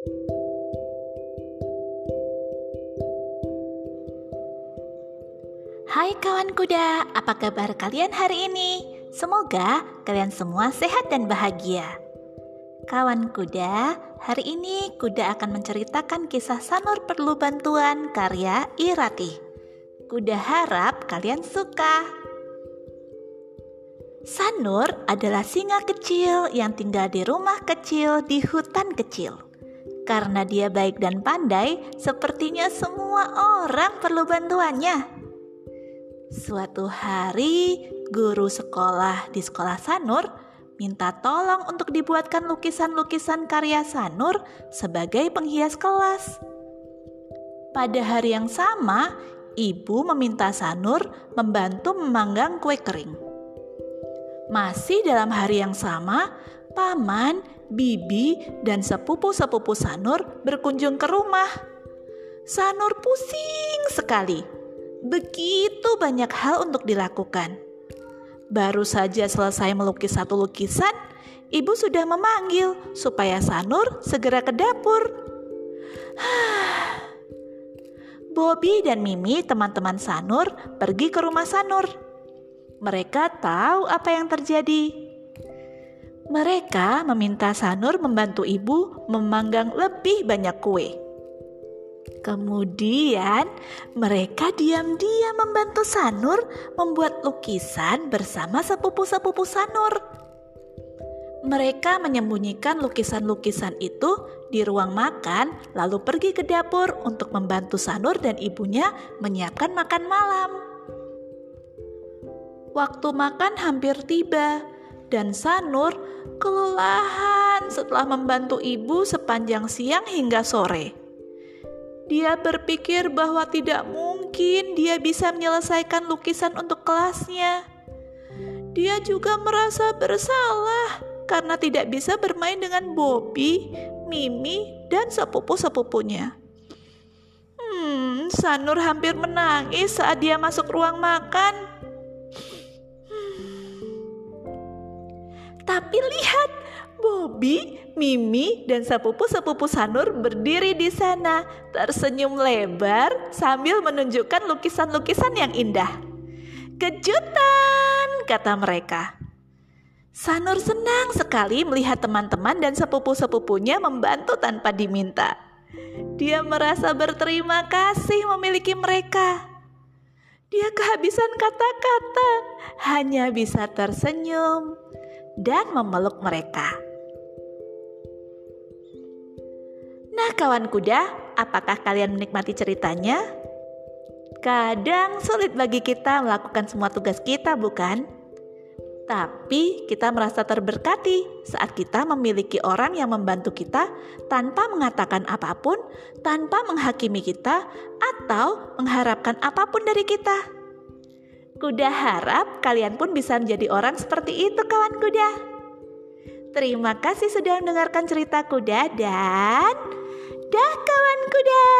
Hai kawan kuda, apa kabar kalian hari ini? Semoga kalian semua sehat dan bahagia. Kawan kuda, hari ini kuda akan menceritakan kisah Sanur perlu bantuan karya Irati. Kuda harap kalian suka. Sanur adalah singa kecil yang tinggal di rumah kecil di hutan kecil. Karena dia baik dan pandai, sepertinya semua orang perlu bantuannya. Suatu hari, guru sekolah di sekolah Sanur minta tolong untuk dibuatkan lukisan-lukisan karya Sanur sebagai penghias kelas. Pada hari yang sama, ibu meminta Sanur membantu memanggang kue kering. Masih dalam hari yang sama, paman, bibi, dan sepupu-sepupu Sanur berkunjung ke rumah. Sanur pusing sekali Begitu banyak hal untuk dilakukan. Baru saja selesai melukis satu lukisan, ibu sudah memanggil supaya Sanur segera ke dapur. Bobby dan Mimi, teman-teman Sanur, pergi ke rumah Sanur. Mereka tahu apa yang terjadi. Mereka meminta Sanur membantu ibu memanggang lebih banyak kue. Kemudian mereka diam-diam membantu Sanur membuat lukisan bersama sepupu-sepupu Sanur. Mereka menyembunyikan lukisan-lukisan itu di ruang makan, lalu pergi ke dapur untuk membantu Sanur dan ibunya menyiapkan makan malam. Waktu makan hampir tiba, dan Sanur kelelahan setelah membantu ibu sepanjang siang hingga sore. Dia berpikir bahwa tidak mungkin dia bisa menyelesaikan lukisan untuk kelasnya. Dia juga merasa bersalah karena tidak bisa bermain dengan Bobby, Mimi, dan sepupu-sepupunya. Hmm, Sanur hampir menangis saat dia masuk ruang makan. Tapi lihat, Bobby, Mimi, dan sepupu-sepupu Sanur berdiri di sana, tersenyum lebar sambil menunjukkan lukisan-lukisan yang indah. Kejutan, kata mereka. Sanur senang sekali melihat teman-teman dan sepupu-sepupunya membantu tanpa diminta. Dia merasa berterima kasih memiliki mereka. Dia kehabisan kata-kata, hanya bisa tersenyum dan memeluk mereka. Nah, kawan kuda, apakah kalian menikmati ceritanya? Kadang sulit bagi kita melakukan semua tugas kita, bukan? Tapi kita merasa terberkati saat kita memiliki orang yang membantu kita tanpa mengatakan apa pun, tanpa menghakimi kita, atau mengharapkan apa pun dari kita. Kuda harap kalian pun bisa menjadi orang seperti itu, kawan kuda. Terima kasih sudah mendengarkan cerita kuda, dan Dah kawan kuda.